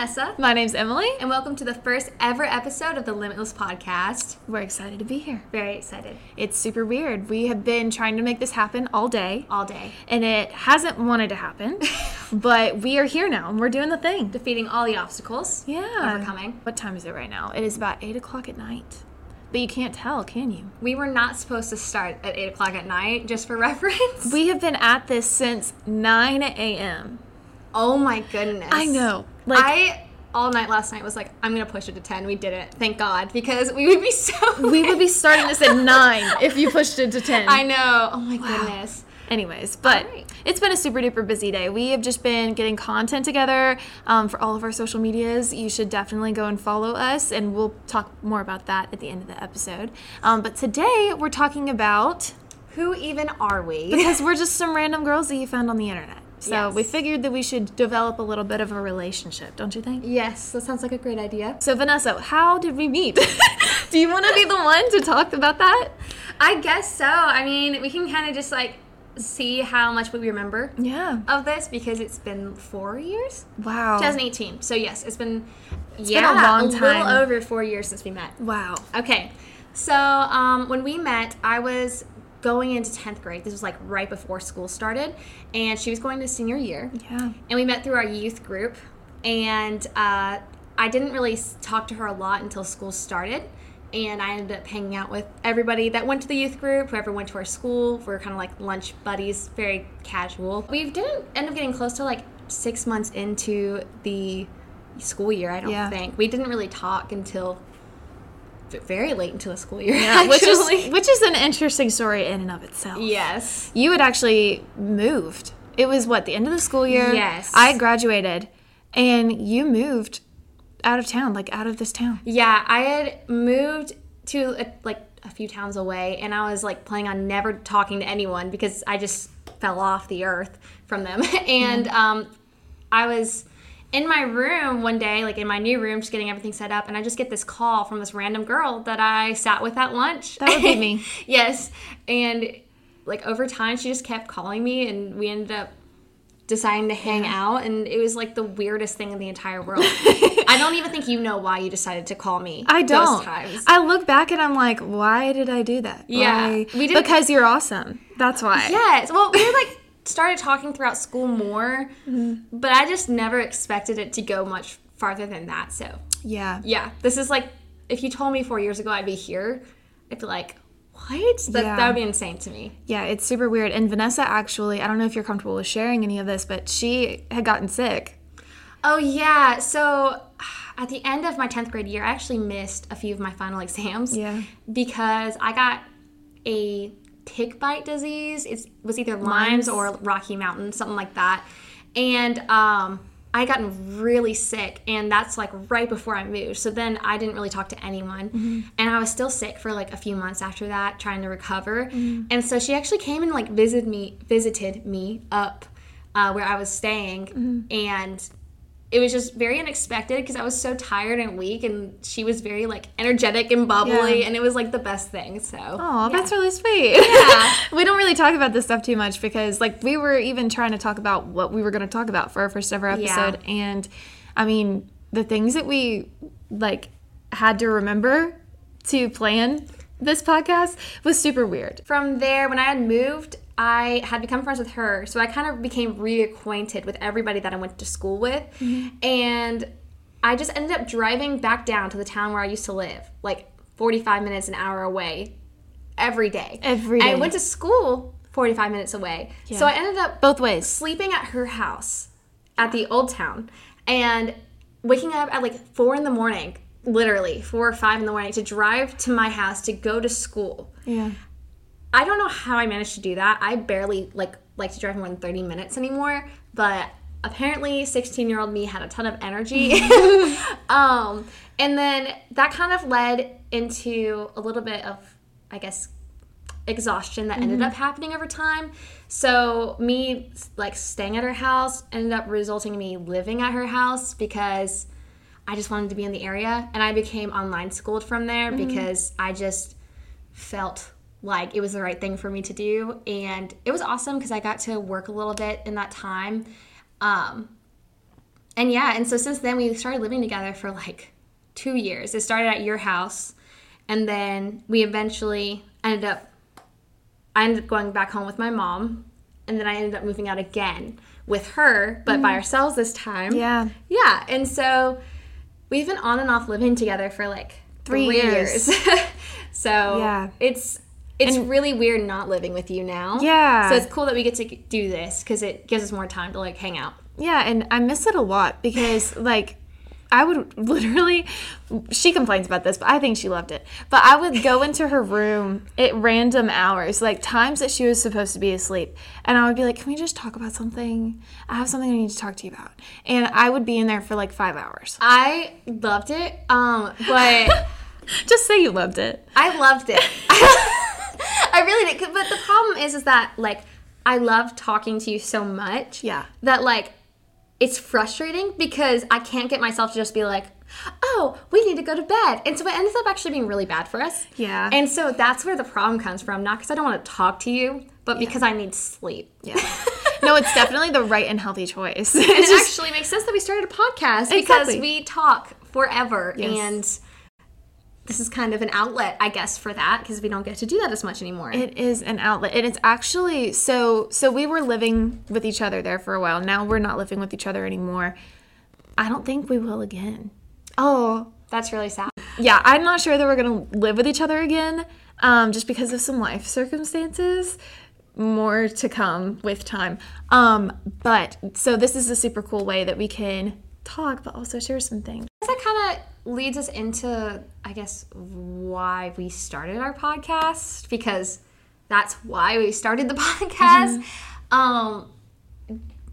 Vanessa. My name's Emily. And welcome to the first ever episode of the Limitless Podcast. We're excited to be here. Very excited. It's super weird. We have been trying to make this happen all day, All day. and it hasn't wanted to happen, but we are here now and we're doing the thing. Defeating all the obstacles. Yeah. Overcoming. What time is it right now? It is about 8 o'clock at night. But you can't tell, can you? We were not supposed to start at 8 o'clock at night, just for reference. We have been at this since 9 a.m. oh my goodness. I know. Like, I, all night last night, was like, I'm going to push it to 10. We did it, Thank God. Because we would be so. we would be starting this at 9 if you pushed it to 10. I know. Oh my goodness. Anyways, but Alright. it's been a super duper busy day. We have just been getting content together um, for all of our social medias. You should definitely go and follow us, and we'll talk more about that at the end of the episode. Um, but today we're talking about Who even are we? because we're just some random girls that you found on the internet. So Yes. we figured that we should develop a little bit of a relationship, don't you think? yes, that sounds like a great idea. So Vanessa, how did we meet? Do you want to be the one to talk about that? I guess so. I mean, we can kind of just like see how much we remember Yeah. of this because it's been four years. Wow. 2018. So yes, it's been been yeah, a long time a little over four years since we met. Wow. Okay, so um, when we met, I was going into 10th grade. This was like right before school started, and she was going to senior year. Yeah. And we met through our youth group, and uh, I didn't really talk to her a lot until school started. And I ended up hanging out with everybody that went to the youth group, whoever went to our school. We were kind of like lunch buddies, very casual. We didn't end up getting close to like six months into the school year, I don't Yeah. think. We didn't really talk until very late into the school year, Yeah, which is which is an interesting story in and of itself. yes. You had actually moved. It was what the end of the school year. Yes. I graduated, and you moved out of town, like out of this town. Yeah, I had moved to a, like a few towns away, and I was like planning on never talking to anyone because I just fell off the earth from them. and um, I was in my room one day, like in my new room, just getting everything set up, and I just get this call from this random girl that I sat with at lunch. That would be me. yes, and like over time, she just kept calling me, and we ended up deciding to hang out and it was like the weirdest thing in the entire world i don't even think you know why you decided to call me I don't. those times I look back and I'm like, why did I do that? Yeah, Why? we didn't- because you're awesome. That's why. yes well we like started talking throughout school more Mm-hmm. but i just never expected it to go much farther than that so Yeah. yeah this is like if you told me four years ago i'd be here i'd be like what that, Yeah. that would be insane to me Yeah, it's super weird. And Vanessa actually, I don't know if you're comfortable with sharing any of this, but she had gotten sick. Oh yeah. So at the end of my 10th grade year, I actually missed a few of my final exams. Yeah. Because I got a tick bite disease. It was either Lyme's. Lyme's or Rocky Mountain, something like that. And um I gotten really sick, and that's like right before I moved. So then I didn't really talk to anyone, and I was still sick for like a few months after that, trying to recover. And so she actually came and like visited me, visited me up uh, where I was staying, and it was just very unexpected because I was so tired and weak, and she was very like energetic and bubbly, Yeah. and it was like the best thing. So Oh, yeah. that's really sweet. Yeah. we don't really talk about this stuff too much because, like, we were even trying to talk about what we were going to talk about for our first ever episode. And I mean, the things that we, like, had to remember to plan this podcast was super weird. from there, when I had moved, I had become friends with her. So I kind of became reacquainted with everybody that I went to school with. Mm-hmm. And I just ended up driving back down to the town where I used to live, like 45 minutes, an hour away every day. Every I went to school 45 minutes away. So I ended up Both ways. sleeping at her house at the old town and waking up at like four in the morning, literally four or five in the morning to drive to my house to go to school. Yeah. I don't know how I managed to do that. I barely like like to drive more than 30 minutes anymore, but apparently 16 year old me had a ton of energy. um, and then that kind of led into a little bit of, I guess, exhaustion that ended up happening over time. So me like staying at her house ended up resulting in me living at her house because I just wanted to be in the area and I became online schooled from there because I just felt like it was the right thing for me to do and it was awesome because I got to work a little bit in that time. Um and yeah, and so since then we started living together for like two years. It started at your house, and then we eventually ended up. I ended up going back home with my mom, and then I ended up moving out again with her, but by ourselves this time. Yeah. Yeah, and so we've been on and off living together for like Three three, years. years. so Yeah. it's it's really weird not living with you now. Yeah. So it's cool that we get to do this because it gives us more time to like hang out. Yeah, and I miss it a lot because like I would literally she complains about this, but I think she loved it. But I would go into her room at random hours, like times that she was supposed to be asleep, and I would be like, "Can we just talk about something? I have something I need to talk to you about." And I would be in there for like 5 hours. I loved it, um, but Just say you loved it. I loved it. I really did. But the problem is, is that like I love talking to you so much. Yeah. That like it's frustrating because I can't get myself to just be like, oh, we need to go to bed. And so it ends up actually being really bad for us. Yeah. And so that's where the problem comes from. Not because I don't want to talk to you, but because I need sleep. Yeah. no, it's definitely the right and healthy choice. And it just actually makes sense that we started a podcast because Exactly. we talk forever. Yes. And this is kind of an outlet, I guess, for that because we don't get to do that as much anymore. It is an outlet, and it's actually so. So we were living with each other there for a while. Now we're not living with each other anymore. I don't think we will again. oh, that's really sad. Yeah, I'm not sure that we're gonna live with each other again, um, just because of some life circumstances. More to come with time. Um, but so this is a super cool way that we can talk, but also share some things. That kind of leads us into, I guess, why we started our podcast because that's why we started the podcast. Um,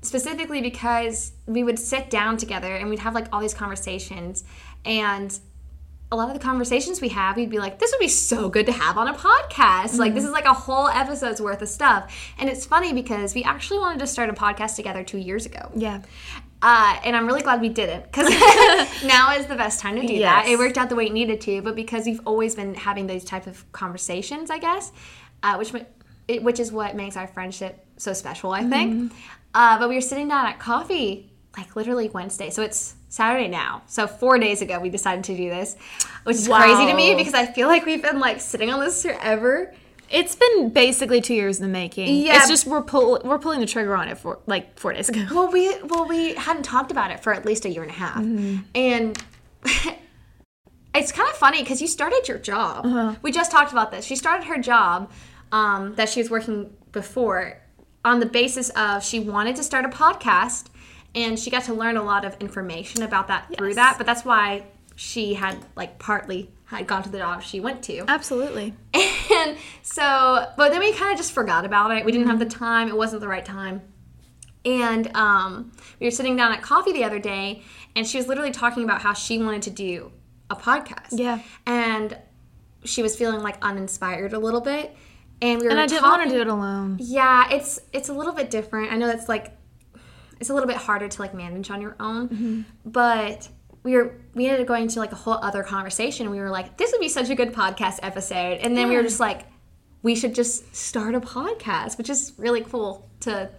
specifically because we would sit down together and we'd have like all these conversations and a lot of the conversations we have, we'd be like, this would be so good to have on a podcast. Like, this is like a whole episode's worth of stuff. And it's funny because we actually wanted to start a podcast together two years ago. Yeah. Uh, and I'm really glad we didn't because now is the best time to do that. It worked out the way it needed to, but because we've always been having these type of conversations, I guess, uh, which it, which is what makes our friendship so special, I think. Mm-hmm. Uh, but we were sitting down at coffee like literally Wednesday, so it's Saturday now. So four days ago, we decided to do this, which is crazy to me because I feel like we've been like sitting on this forever. It's been basically two years in the making. Yeah. It's just we're pull we're pulling the trigger on it for like four days ago. Well, we well we hadn't talked about it for at least a year and a half, and it's kind of funny because you started your job. We just talked about this. She started her job um, that she was working before on the basis of she wanted to start a podcast, and she got to learn a lot of information about that through that. But that's why she had like partly had gone to the job she went to. Absolutely. And so, but then we kind of just forgot about it. We didn't have the time. It wasn't the right time. And um, we were sitting down at coffee the other day, and she was literally talking about how she wanted to do a podcast. Yeah. And she was feeling like uninspired a little bit. And we were And I didn't want to do it alone. yeah, it's it's a little bit different. I know that's like it's a little bit harder to like manage on your own, Mm-hmm. but we were we ended up going to like a whole other conversation. We were like, this would be such a good podcast episode, and then we were just like, we should just start a podcast, which is really cool to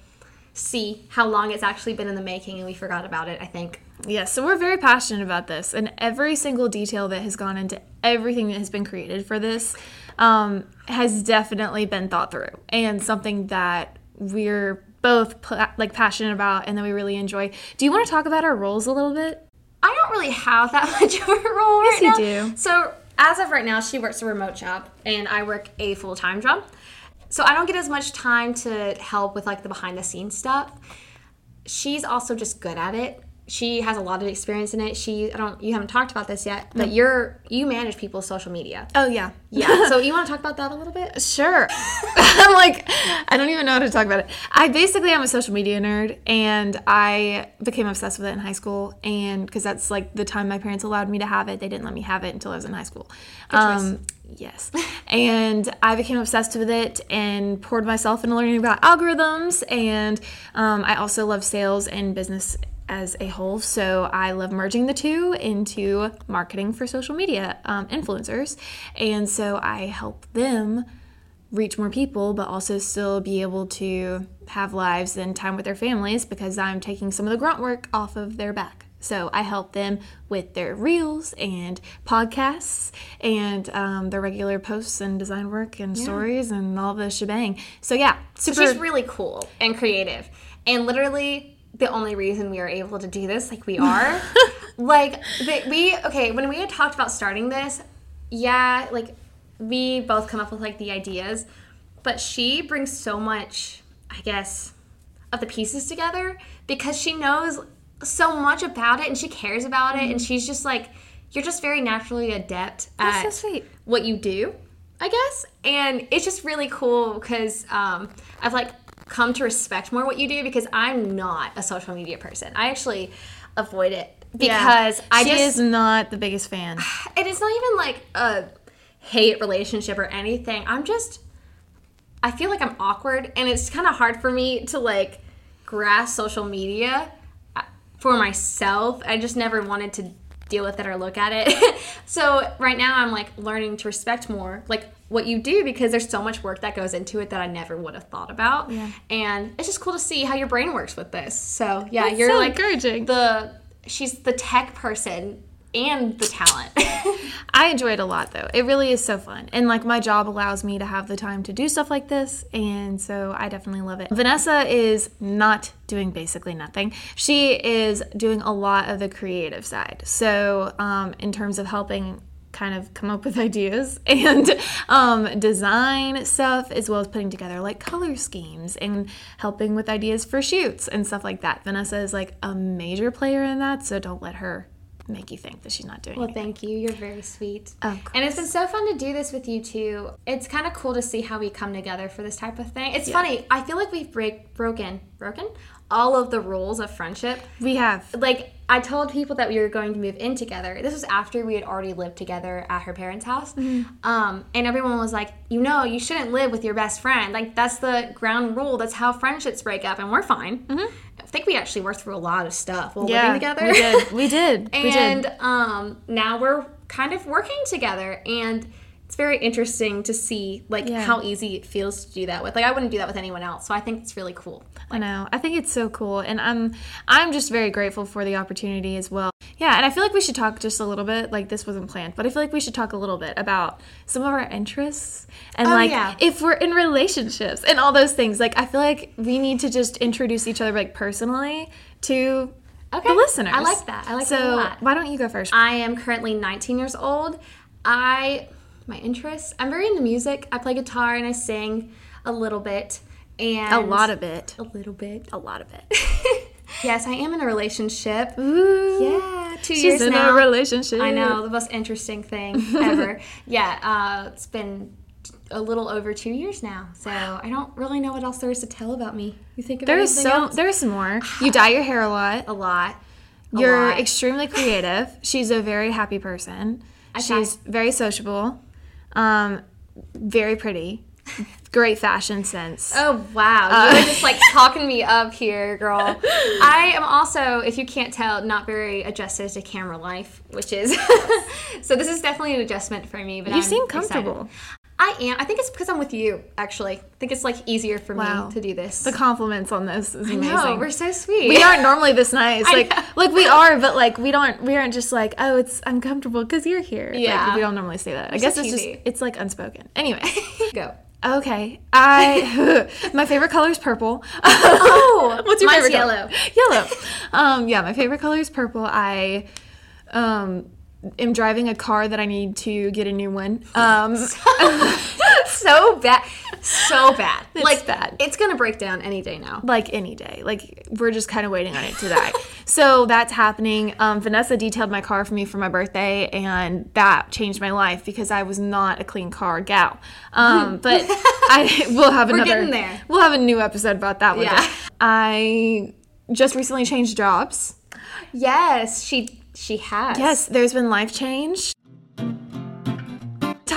see how long it's actually been in the making, and we forgot about it. I think. Yes, so we're very passionate about this, and every single detail that has gone into everything that has been created for this um, has definitely been thought through, and something that we're both like passionate about, and that we really enjoy. Do you want to talk about our roles a little bit? I don't really have that much of a role right you now. do. So as of right now, she works a remote job and I work a full time job. So I don't get as much time to help with like the behind the scenes stuff. She's also just good at it. She has a lot of experience in it. She I don't you haven't talked about this yet, but you're you manage people's social media. Oh yeah, Yeah. so you want to talk about that a little bit? Sure. I'm like, I don't even know how to talk about it. I basically am a social media nerd, and I became obsessed with it in high school, and because that's like the time my parents allowed me to have it, they didn't let me have it until I was in high school. Um, yes, and I became obsessed with it and poured myself into learning about algorithms, and um, I also love sales and business as a whole. So I love merging the two into marketing for social media um, influencers. And so I help them reach more people, but also still be able to have lives and time with their families because I'm taking some of the grunt work off of their back. So I help them with their reels and podcasts and um, their regular posts and design work and yeah. stories and all the shebang. So yeah, super. So she's really cool and creative, and literally the only reason we are able to do this like we are. like the, we okay when we had talked about starting this, yeah, like we both come up with like the ideas, but she brings so much, I guess, of the pieces together because she knows so much about it and she cares about it mm-hmm. and she's just like you're just very naturally adept That's at so what you do, I guess. And it's just really cool because um, I've like come to respect more what you do because I'm not a social media person. I actually avoid it because yeah. I she just is not the biggest fan. And it's not even like a hate relationship or anything. I'm just I feel like I'm awkward and it's kind of hard for me to like grasp social media uh, for myself. I just never wanted to deal with it or look at it. so right now I'm like learning to respect more like what you do because there's so much work that goes into it that I never would have thought about. Yeah. And it's just cool to see how your brain works with this. So yeah, That's you're so like encouraging. the she's the tech person and the talent. I enjoy it a lot though. It really is so fun. And like my job allows me to have the time to do stuff like this. And so I definitely love it. Vanessa is not doing basically nothing. She is doing a lot of the creative side. So, um, in terms of helping kind of come up with ideas and um, design stuff as well as putting together like color schemes and helping with ideas for shoots and stuff like that. Vanessa is like a major player in that so don't let her make you think that she's not doing well anything. thank you. You're very sweet. And it's been so fun to do this with you too it's kind of cool to see how we come together for this type of thing. It's yeah. funny i feel like we've break broken broken all of the rules of friendship we have like i told people that we were going to move in together this was after we had already lived together at her parents house mm-hmm. um, and everyone was like you know you shouldn't live with your best friend like that's the ground rule that's how friendships break up and we're fine mm-hmm. I think we actually worked through a lot of stuff while yeah, living together. We did. We did. and we did. Um, now we're kind of working together, and it's very interesting to see like yeah. how easy it feels to do that with. Like I wouldn't do that with anyone else, so I think it's really cool. Like, I know. I think it's so cool, and I'm I'm just very grateful for the opportunity as well. Yeah, and I feel like we should talk just a little bit. Like this wasn't planned, but I feel like we should talk a little bit about some of our interests and oh, like yeah. if we're in relationships and all those things. Like I feel like we need to just introduce each other like personally to okay. the listeners. I like that. I like so, that a lot. Why don't you go first? I am currently 19 years old. I my interests. I'm very into music. I play guitar and I sing a little bit. And a lot of it. A little bit. A lot of it. Yes, I am in a relationship. Ooh. Yeah, two She's years in now. a relationship. I know, the most interesting thing ever. yeah, uh, it's been a little over two years now, so I don't really know what else there is to tell about me. You think there's so else? there's more. You dye your hair a lot. A lot. A You're lot. extremely creative. She's a very happy person. I She's very sociable. Um, very pretty great fashion sense. Oh wow, uh, you're just like talking me up here, girl. I am also, if you can't tell, not very adjusted to camera life, which is so. This is definitely an adjustment for me. But you I'm seem comfortable. Excited. I am. I think it's because I'm with you. Actually, I think it's like easier for wow. me to do this. The compliments on this is amazing. I know, we're so sweet. We aren't normally this nice. Like, like we are, but like we don't. We aren't just like, oh, it's uncomfortable because you're here. Yeah, like, we don't normally say that. We're I guess so it's just it's like unspoken. Anyway, go. Okay, I my favorite color is purple. oh, what's your favorite yellow? Color? Yellow. Um, yeah, my favorite color is purple. I um am driving a car that I need to get a new one. Um, so bad, so bad. It's like bad. It's gonna break down any day now. Like any day. Like we're just kind of waiting on it to die. so that's happening. Um, Vanessa detailed my car for me for my birthday, and that changed my life because I was not a clean car gal. Um, but I will have another. We're getting there. We'll have a new episode about that one. Yeah. I just recently changed jobs. Yes, she she has. Yes, there's been life change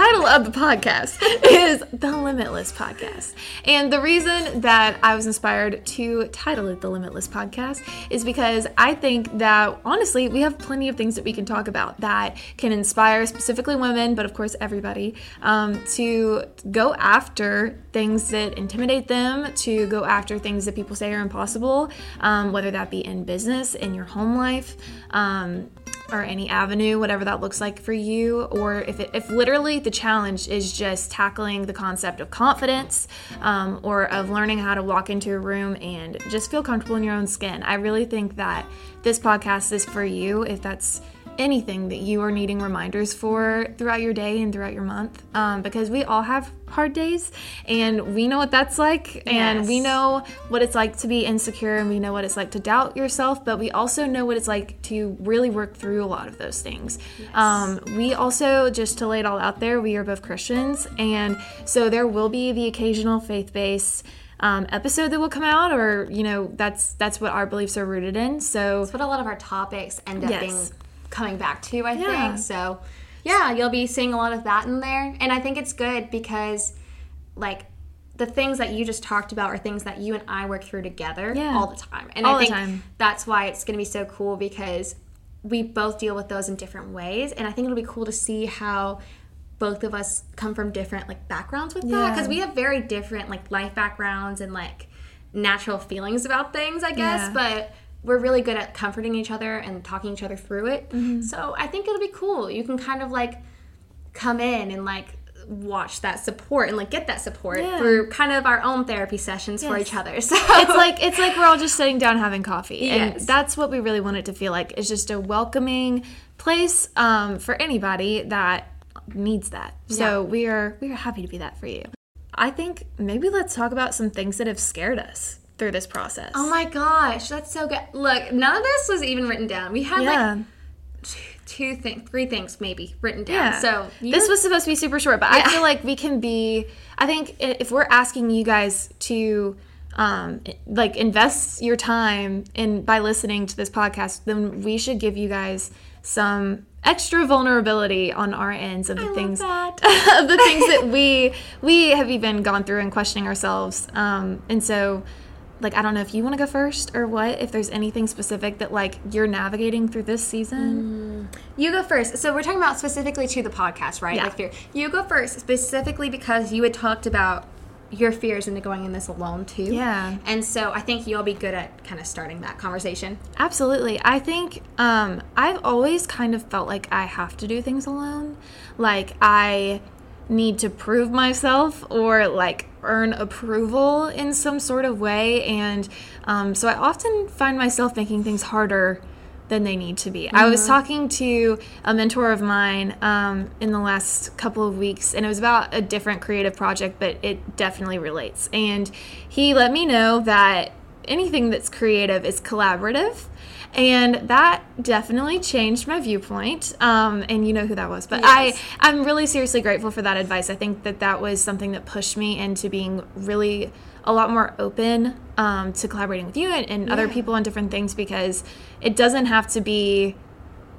title of the podcast is The Limitless Podcast. And the reason that I was inspired to title it The Limitless Podcast is because I think that honestly, we have plenty of things that we can talk about that can inspire specifically women, but of course, everybody, um, to go after things that intimidate them, to go after things that people say are impossible, um, whether that be in business, in your home life. Um, or any avenue, whatever that looks like for you, or if, it, if literally the challenge is just tackling the concept of confidence um, or of learning how to walk into a room and just feel comfortable in your own skin. I really think that this podcast is for you if that's anything that you are needing reminders for throughout your day and throughout your month um, because we all have hard days and we know what that's like yes. and we know what it's like to be insecure and we know what it's like to doubt yourself but we also know what it's like to really work through a lot of those things yes. um, we also just to lay it all out there we are both christians and so there will be the occasional faith-based um, episode that will come out or you know that's that's what our beliefs are rooted in so that's what a lot of our topics end up yes. being coming back to, I yeah. think. So, yeah, you'll be seeing a lot of that in there. And I think it's good because, like, the things that you just talked about are things that you and I work through together yeah. all the time. And all I think that's why it's going to be so cool because we both deal with those in different ways. And I think it'll be cool to see how both of us come from different like backgrounds with yeah. that because we have very different like life backgrounds and like natural feelings about things, I guess. Yeah. But we're really good at comforting each other and talking each other through it. Mm-hmm. So I think it'll be cool. You can kind of like come in and like watch that support and like get that support yeah. through kind of our own therapy sessions yes. for each other. So it's like it's like we're all just sitting down having coffee, yes. and that's what we really want it to feel like. It's just a welcoming place um, for anybody that needs that. So yeah. we are we are happy to be that for you. I think maybe let's talk about some things that have scared us through this process. Oh my gosh, that's so good. Look, none of this was even written down. We had yeah. like two things, three things maybe written down. Yeah. So this was supposed to be super short, but yeah. I feel like we can be. I think if we're asking you guys to um, like invest your time in by listening to this podcast, then we should give you guys some extra vulnerability on our ends of the I things of the things that we we have even gone through and questioning ourselves. Um, and so like I don't know if you want to go first or what if there's anything specific that like you're navigating through this season. Mm. You go first. So we're talking about specifically to the podcast, right? Yeah. Like fear. You go first specifically because you had talked about your fears into going in this alone too. Yeah. And so I think you'll be good at kind of starting that conversation. Absolutely. I think um, I've always kind of felt like I have to do things alone. Like I need to prove myself or like earn approval in some sort of way. And um, so I often find myself making things harder than they need to be. Mm-hmm. I was mm-hmm. talking to a mentor of mine um, in the last couple of weeks, and it was about a different creative project, but it definitely relates. And he let me know that anything that's creative is collaborative and that definitely changed my viewpoint um, and you know who that was but yes. i i'm really seriously grateful for that advice i think that that was something that pushed me into being really a lot more open um, to collaborating with you and, and yeah. other people on different things because it doesn't have to be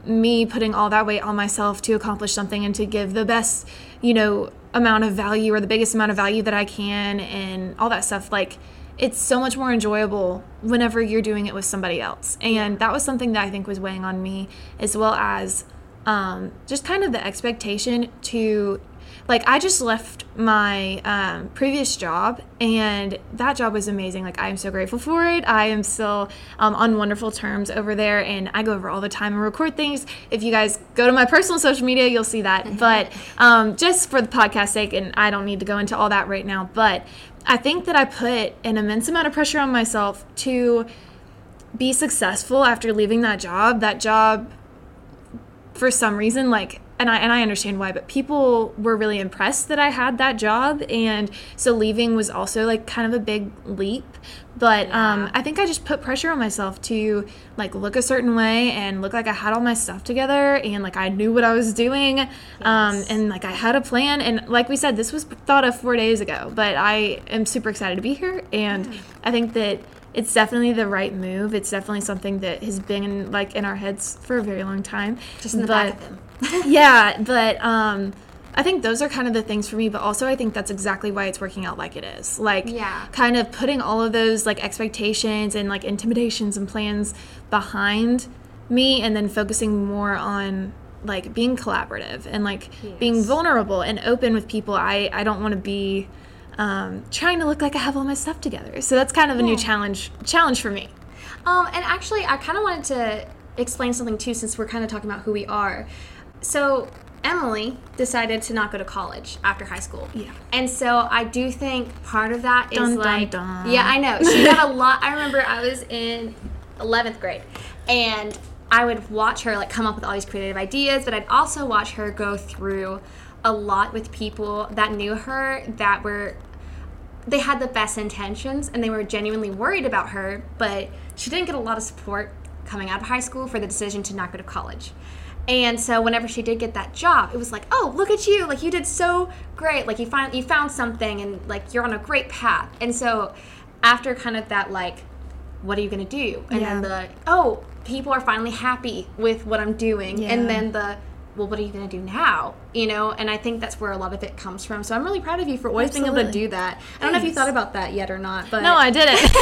me putting all that weight on myself to accomplish something and to give the best you know amount of value or the biggest amount of value that i can and all that stuff like it's so much more enjoyable whenever you're doing it with somebody else. And that was something that I think was weighing on me, as well as um, just kind of the expectation to, like, I just left my um, previous job, and that job was amazing. Like, I am so grateful for it. I am still um, on wonderful terms over there, and I go over all the time and record things. If you guys go to my personal social media, you'll see that. but um, just for the podcast sake, and I don't need to go into all that right now, but I think that I put an immense amount of pressure on myself to be successful after leaving that job. That job, for some reason, like, and I and I understand why, but people were really impressed that I had that job, and so leaving was also like kind of a big leap. But yeah. um, I think I just put pressure on myself to like look a certain way and look like I had all my stuff together and like I knew what I was doing, um, yes. um, and like I had a plan. And like we said, this was thought of four days ago, but I am super excited to be here, and mm. I think that it's definitely the right move. It's definitely something that has been like in our heads for a very long time. Just in the but, back of them. yeah, but um, I think those are kind of the things for me, but also I think that's exactly why it's working out like it is. Like, Yeah. kind of putting all of those like expectations and like intimidations and plans behind me and then focusing more on like being collaborative and like being vulnerable and open with people. I, I don't want to be um, trying to look like I have all my stuff together. So that's kind of a new challenge challenge for me. Um, and actually, I kind of wanted to explain something too, since we're kind of talking about who we are. So Emily decided to not go to college after high school. Yeah. And so I do think part of that is Dun, dun, like, dun. yeah, I know she got a lot. I remember I was in eleventh grade, and I would watch her like come up with all these creative ideas, but I'd also watch her go through a lot with people that knew her that were they had the best intentions and they were genuinely worried about her, but she didn't get a lot of support coming out of high school for the decision to not go to college. And so whenever she did get that job, it was like, "Oh, look at you. Like you did so great. Like you find you found something and like you're on a great path." And so after kind of that like what are you going to do? And then the oh, people are finally happy with what I'm doing. Yeah. And then the well, what are you going to do now? You know, and I think that's where a lot of it comes from. So I'm really proud of you for always being able to do that. I don't know if you thought about that yet or not, but No, I didn't.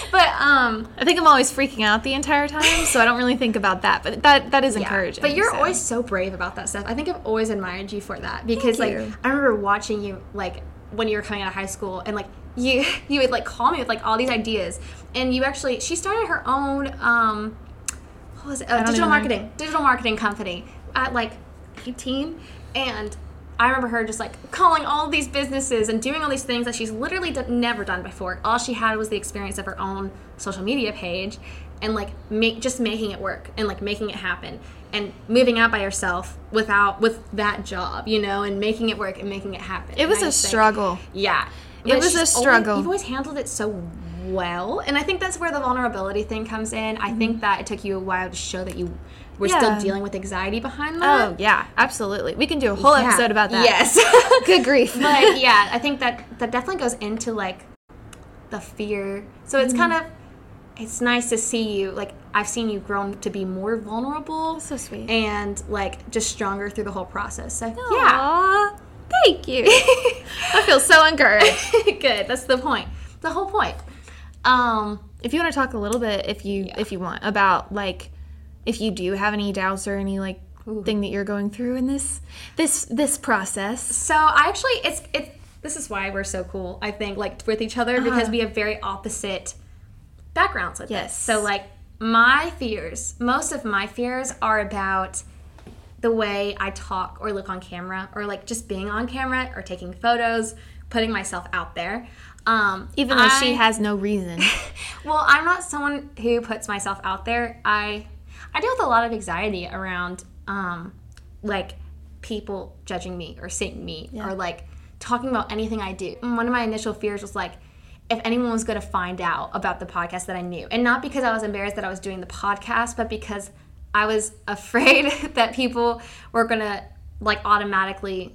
but um I think I'm always freaking out the entire time, so I don't really think about that. But that that is yeah. encouraging. But you're so. always so brave about that stuff. I think I've always admired you for that because like. I remember watching you like when you were coming out of high school and like you you would like call me with like all these ideas and you actually she started her own um what was it uh, digital even know. marketing digital marketing company at like 18 and I remember her just like calling all these businesses and doing all these things that she's literally d- never done before. All she had was the experience of her own social media page and like make just making it work and like making it happen and moving out by herself without with that job, you know, and making it work and making it happen. It was a just think- struggle. yeah. It was a always- struggle. you've always handled it so well. And I think that's where the vulnerability thing comes in. I think that it took you a while to show that you were Mm-hmm. Yeah. still dealing with anxiety behind that. Oh yeah, absolutely. We can do a whole Yeah. episode about that. Yes. Good grief. but yeah, I think that that definitely goes into like the fear. So it's kind of it's nice to see you like I've seen you grown to be more vulnerable That's so sweet. and like just stronger through the whole process. So yeah. Thank you. I feel so encouraged. Good. That's the point. The whole point. Um If you want to talk a little bit, if you if you want, about like if you do have any doubts or any like thing that you're going through in this this this process. So I actually, it's it's this is why we're so cool. I think like with each other because Uh-huh. we have very opposite backgrounds with Yes. this. So like my fears, most of my fears are about the way I talk or look on camera, or like just being on camera or taking photos, putting myself out there. Um, Even though she has no reason. well, I'm not someone who puts myself out there. I I deal with a lot of anxiety around um like people judging me or seeing me or like talking about anything I do. And one of my initial fears was like if anyone was going to find out about the podcast that I knew. And not because I was embarrassed that I was doing the podcast, but because I was afraid that people were going to like automatically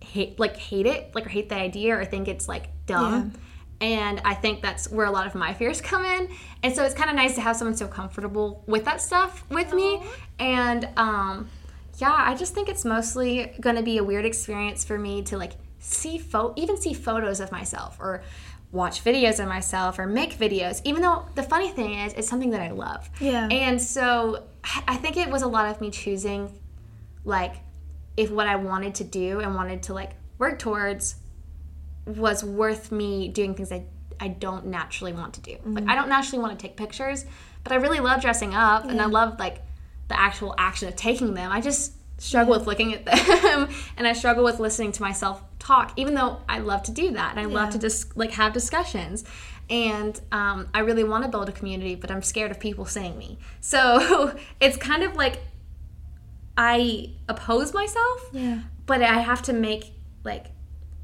hate like hate it like or hate the idea or think it's like dumb. And i think that's where a lot of my fears come in. And so it's kind of nice to have someone so comfortable with that stuff with me. And um yeah i just think it's mostly going to be a weird experience for me to like see pho- even see photos of myself or watch videos of myself or make videos even though the funny thing is it's something that i love. Yeah. and so i think it was a lot of me choosing like if what I wanted to do and wanted to like work towards was worth me doing things I I don't naturally want to do. Like I don't naturally want to take pictures, but I really love dressing up and I love like the actual action of taking them. I just struggle with looking at them and I struggle with listening to myself talk, even though I love to do that and I love to just like have discussions. And um, I really want to build a community, but I'm scared of people saying me. So it's kind of like I oppose myself, Yeah. but I have to make like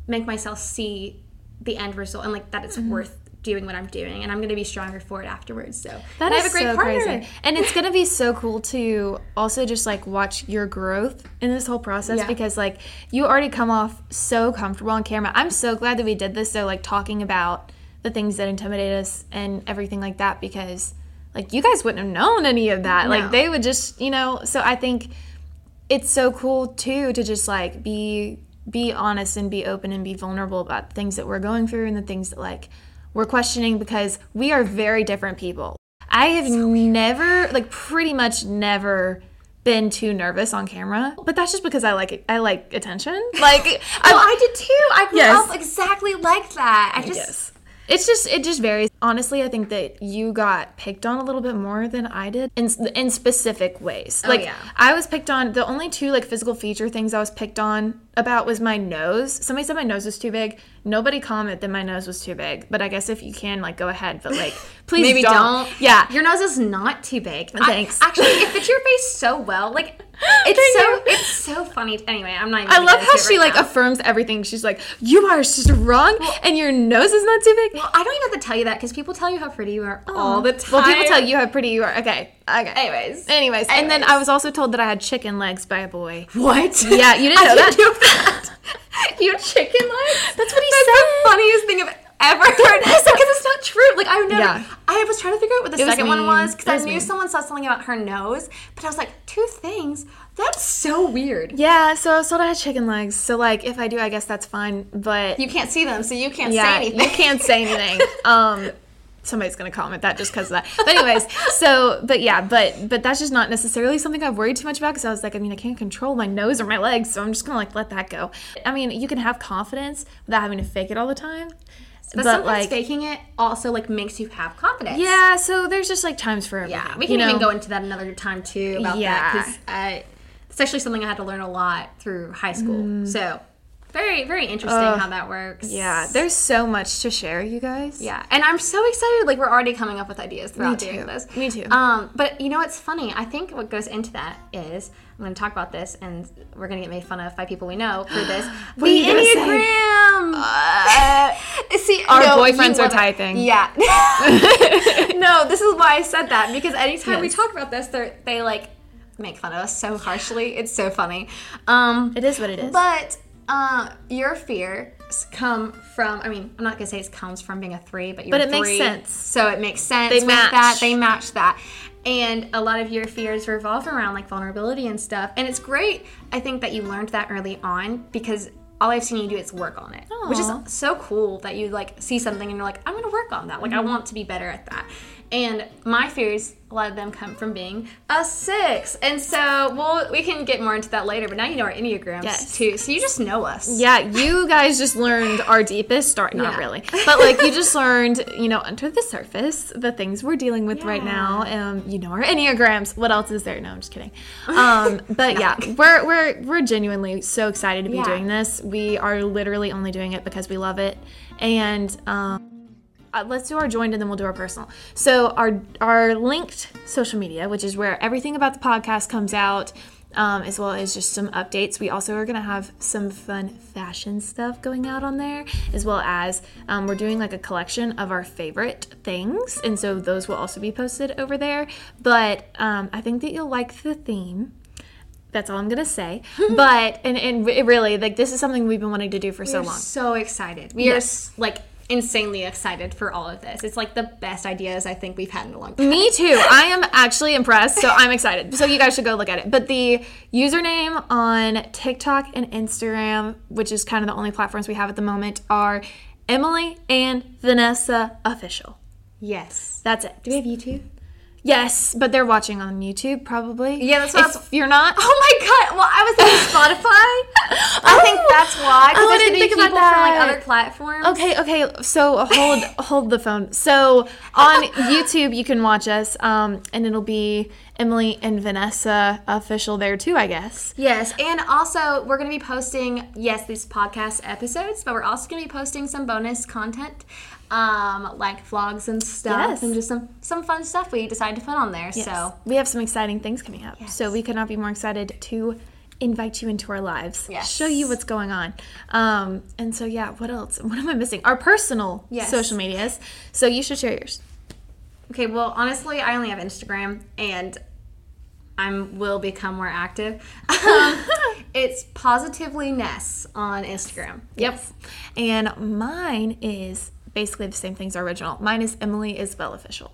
make myself see the end result and like that it's Mm-hmm. worth doing what I'm doing, and I'm gonna be stronger for it afterwards. So that is I have a great so partner. crazy. And it's gonna be so cool to also just like watch your growth in this whole process Yeah. because like you already come off so comfortable on camera. I'm so glad that we did this. So like talking about the things that intimidate us and everything like that because like you guys wouldn't have known any of that. No. Like they would just you know. So I think it's so cool too to just like be be honest and be open and be vulnerable about the things that we're going through and the things that like we're questioning because we are very different people. I have never like pretty much never been too nervous on camera, but that's just because I like it. I like attention. Like well, I, did too. I grew Yes. up exactly like that. I just Yes. It's just it just varies. Honestly, I think that you got picked on a little bit more than I did in in specific ways. Oh, like yeah. I was picked on. The only two like physical feature things I was picked on about was my nose. Somebody said my nose was too big. Nobody commented that my nose was too big. But I guess if you can, like, go ahead. But like, please maybe don't. don't. Yeah. your nose is not too big. I- Thanks. actually, it fits your face so well. Like it's so it's so funny. Anyway, I'm not. Even I love how she right like now. affirms everything. She's like, "You are strong, and your nose is not too big." Well, I don't even have to tell you that because people tell you how pretty you are oh. all the time. Well, people tell you how pretty you are. Okay, okay. Anyways. anyways, and then I was also told that I had chicken legs by a boy. What? Yeah, you didn't know that. didn't know that. you chicken legs? That's what he said. That's said. the funniest thing I've ever heard. Because it's not true. Like I never. Yeah. I was trying to figure out what the second one was because I was knew mean. someone said something about her nose, but I was like, two things. That's so weird. Yeah, so I was told I had chicken legs. So like, if I do, I guess that's fine. But You can't see them, so you can't yeah, say anything. you can't say anything. um, somebody's gonna comment that just because of that. But anyways, so but yeah, but but that's just not necessarily something I've worried too much about because I was like, I mean, I can't control my nose or my legs, so I'm just gonna like let that go. I mean, you can have confidence without having to fake it all the time. But, sometimes faking it also like makes you have confidence. yeah, so there's just like times for everything. Yeah, we can even know? go into that another time too about that Yeah. because it's actually something I had to learn a lot through high school. So very, very interesting how that works. Mm. Yeah, there's so much to share, you guys. Yeah, and I'm so excited. Like we're already coming up with ideas throughout doing this. Me too. Um, but you know what's funny? I think what goes into that is I'm going to talk about this, and we're going to get made fun of by people we know for this. What are you the gonna enneagram. Uh, see, Our no, boyfriends are typing. Yeah. no, this is why I said that because anytime we talk about this, they they like make fun of us so harshly. It's so funny. Um, It is what it is. but uh, your fears come from. I mean, I'm not gonna say it comes from being a three, but you're But it makes sense. So it makes sense. They match. that. They match that. And a lot of your fears revolve around like vulnerability and stuff. And it's great. I think that you learned that early on because all I've seen you do is work on it, which is so cool that you like see something and you're like, I'm gonna work on that. Like Mm-hmm. I want to be better at that. And my fears, a lot of them come from being a six. And so, we'll, we can get more into that later. But now you know our enneagrams Yes. too, so you just know us. Yeah, you guys just learned our deepest start. Not Yeah. really, but like you just learned, you know, under the surface, the things we're dealing with right now. Um, you know, our enneagrams. What else is there? No, I'm just kidding. Um, but yeah, we're we're we're genuinely so excited to be Yeah. doing this. We are literally only doing it because we love it, and um, uh, let's do our joined and then we'll do our personal. So our our linked social media, which is where everything about the podcast comes out, um, as well as just some updates. We also are gonna have some fun fashion stuff going out on there, as well as um, we're doing like a collection of our favorite things, and so those will also be posted over there. But um, I think that you'll like the theme. That's all I'm gonna say. but and and really, like this is something we've been wanting to do for so We're long. so excited. We are like insanely excited for all of this. It's like the best ideas I think we've had in a long time. Me too. I am actually impressed, so I'm excited. So you guys should go look at it. But the username on TikTok and Instagram, which is kind of the only platforms we have at the moment, are Emily and Vanessa Official. Yes. That's it. Do we have YouTube? Yes, but they're watching on YouTube probably. Yeah, that's what I if you're not. Oh my god! Well, I was on Spotify. I think that's why. Because Oh, I there's didn't gonna be think people from like other platforms. Okay, okay. So hold hold the phone. So on YouTube you can watch us, um, and it'll be Emily and Vanessa official there too, I guess. Yes, and also we're going to be posting yes these podcast episodes, but we're also going to be posting some bonus content, um, like vlogs and stuff, Yes. and just some some fun stuff we decided to put on there. So we have some exciting things coming up. So we could not be more excited to invite you into our lives, Yes. show you what's going on. Um, and so yeah, what else? What am I missing? Our personal Yes. social medias. So you should share yours. okay, well honestly, I only have Instagram, and I will become more active. Um, it's positively Ness on Instagram. Yep. And mine is basically the same things our original. Mine is Emily Isbell Official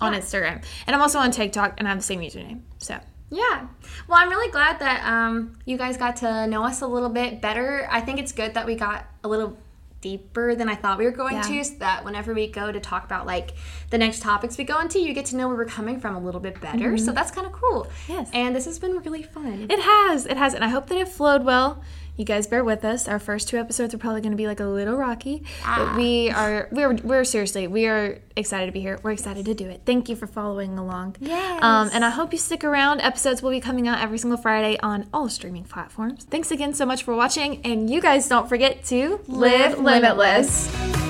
on Yeah. Instagram. And I'm also on TikTok and I have the same username. So Yeah. Well, I'm really glad that um, you guys got to know us a little bit better. I think it's good that we got a little deeper than I thought we were going Yeah. to, so that whenever we go to talk about like the next topics we go into, you get to know where we're coming from a little bit better. So that's kind of cool. Mm-hmm. Yes. And this has been really fun. It has. It has. And I hope that it flowed well. You guys bear with us. Our first two episodes are probably going to be like a little rocky, but we are we're we're seriously we are excited to be here. We're excited to do it. Thank you for following along. Yes. Um, and I hope you stick around. Episodes will be coming out every single Friday on all streaming platforms. Thanks again so much for watching, and you guys don't forget to live, Live limitless.